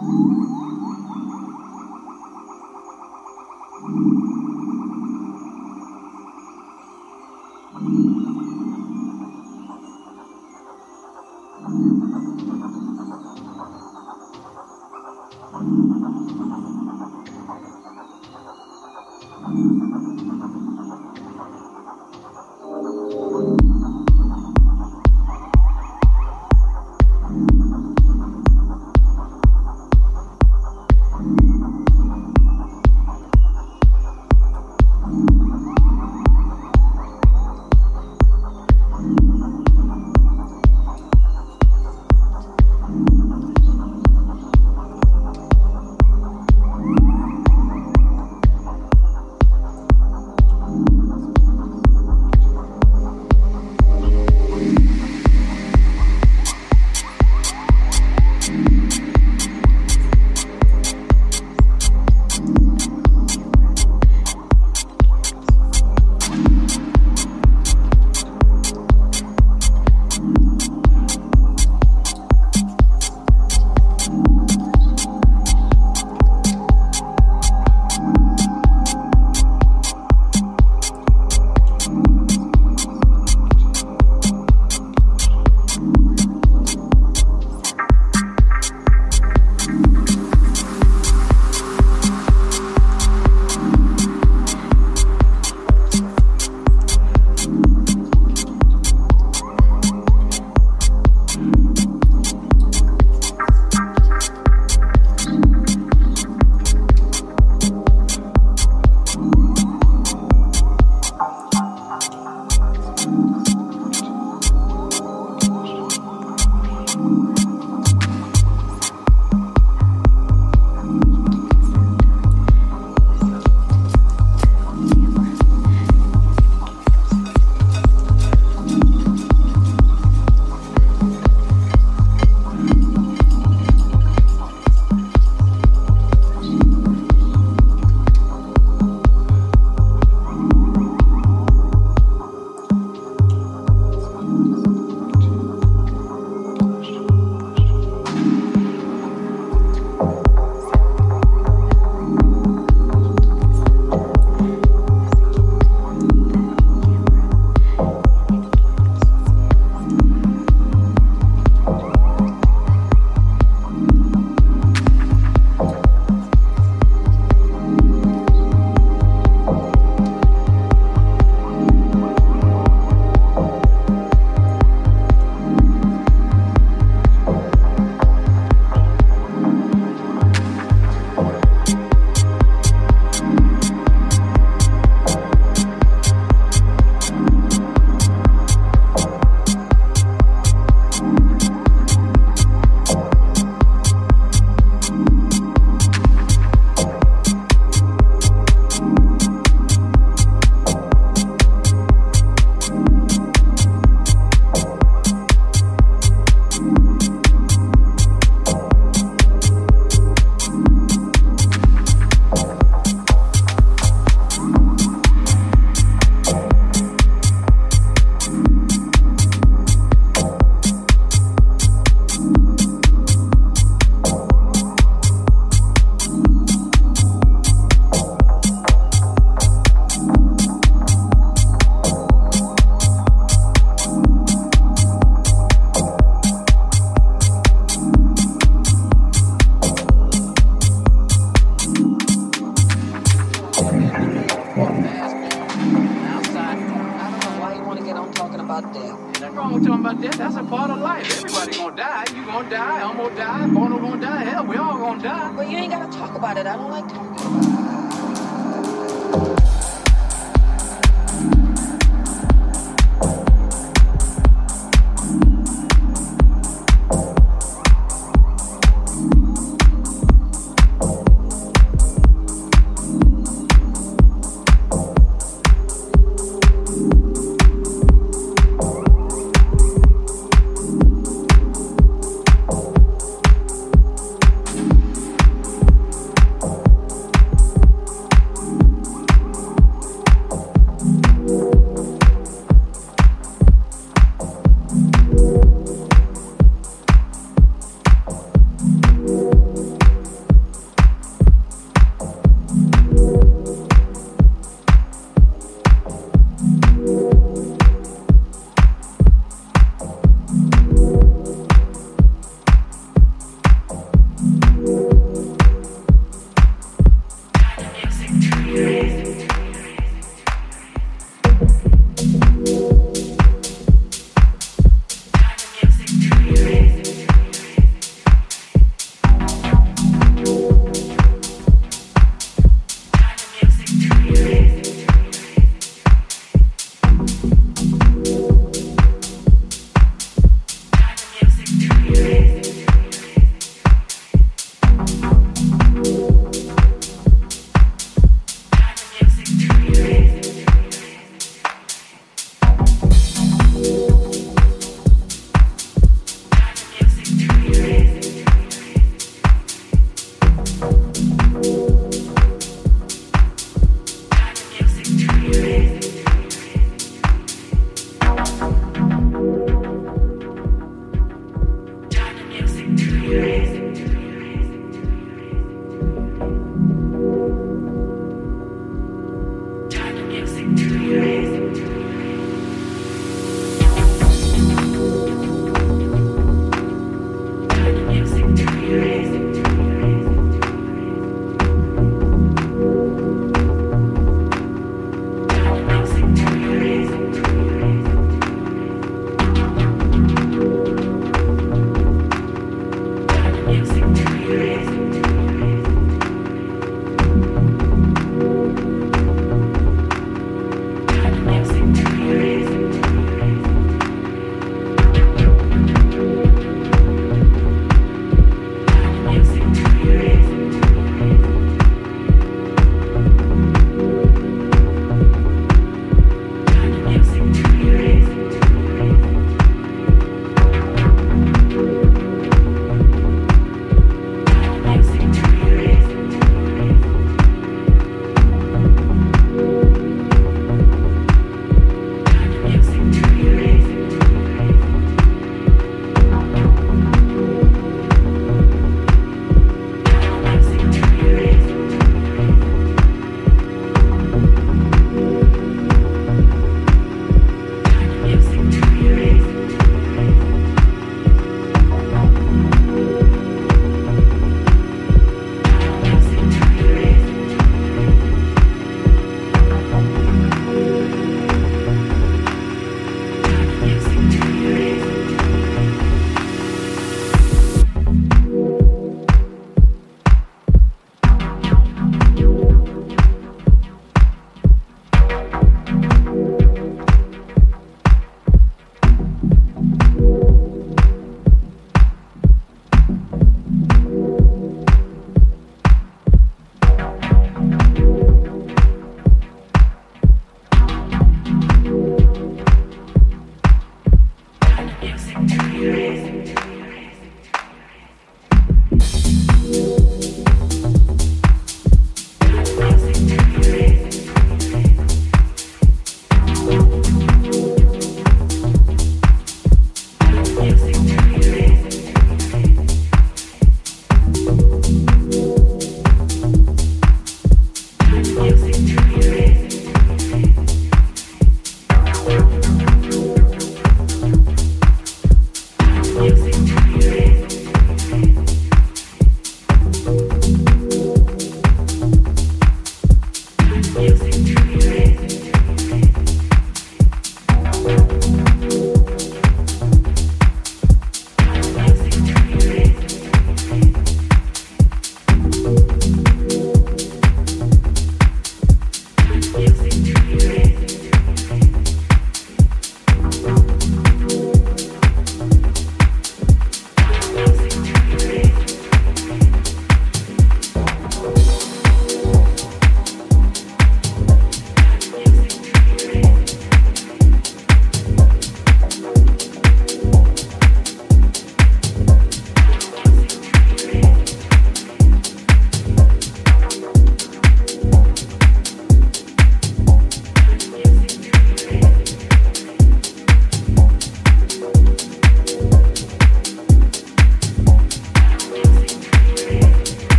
Thank you.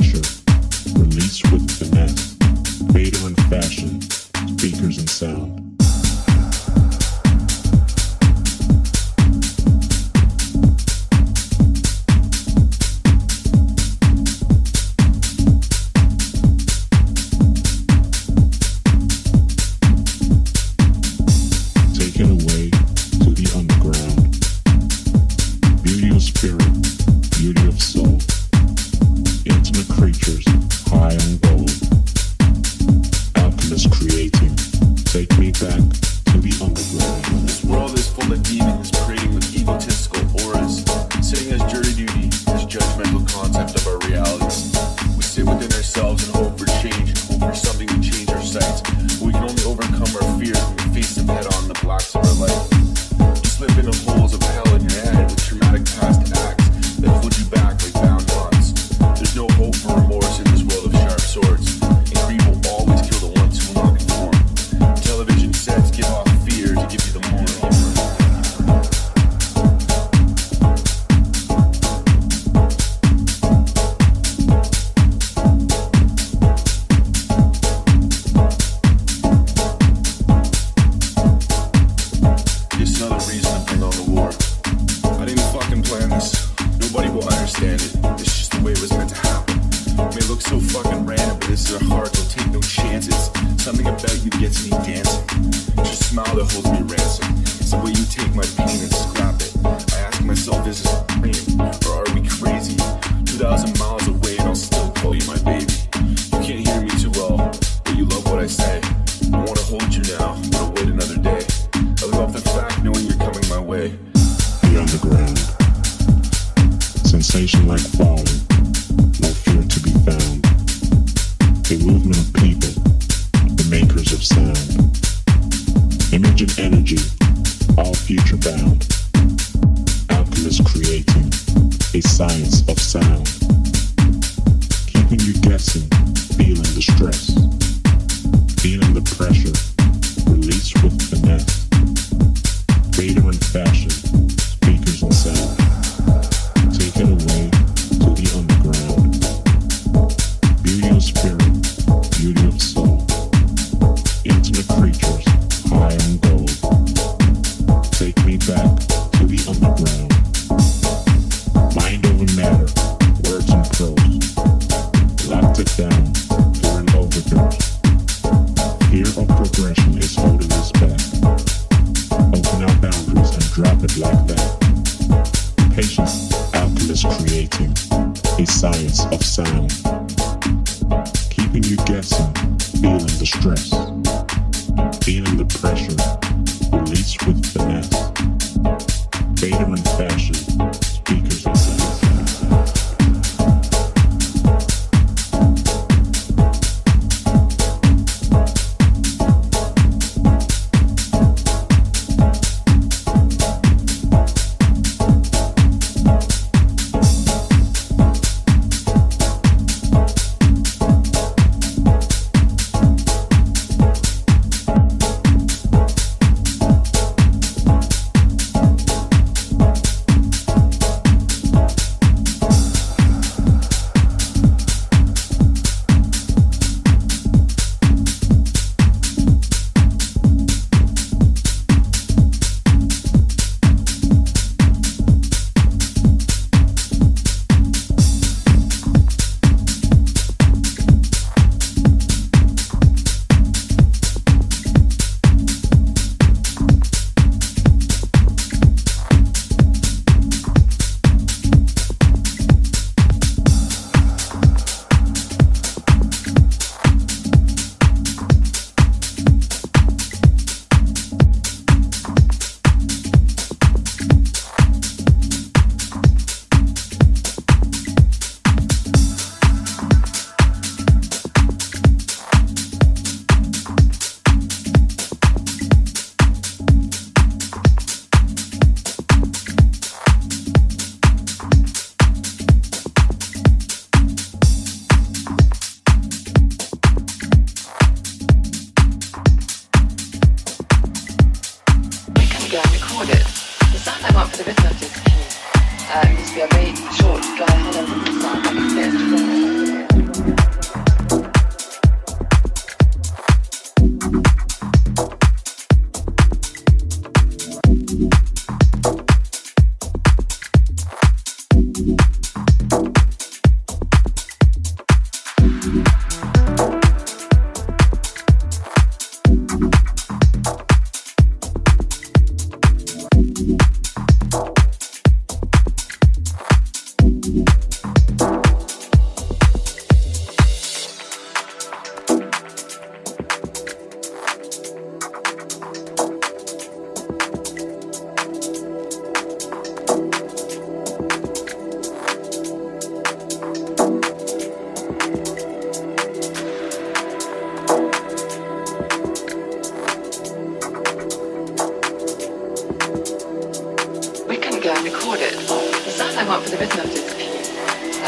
Pressure, release with underground. Sensation like falling, no fear to be found. A movement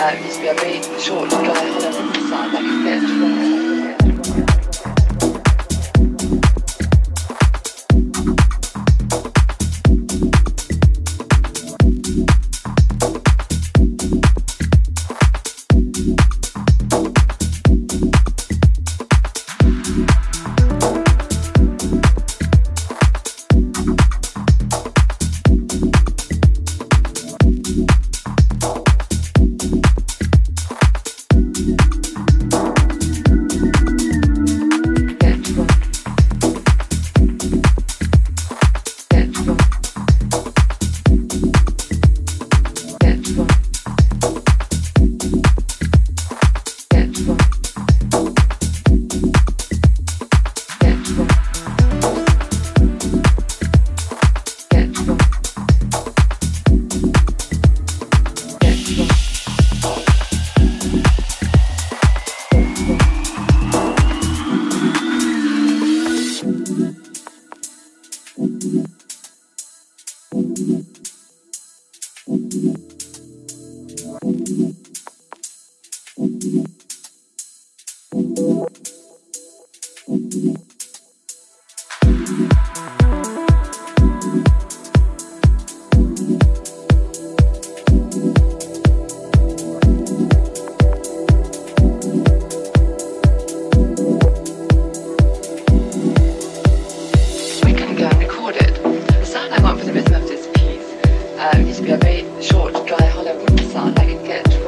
Uh, used to be a really short guy on the side, like a bit Um, used to be a very short, dry, hollow wooden sound I could get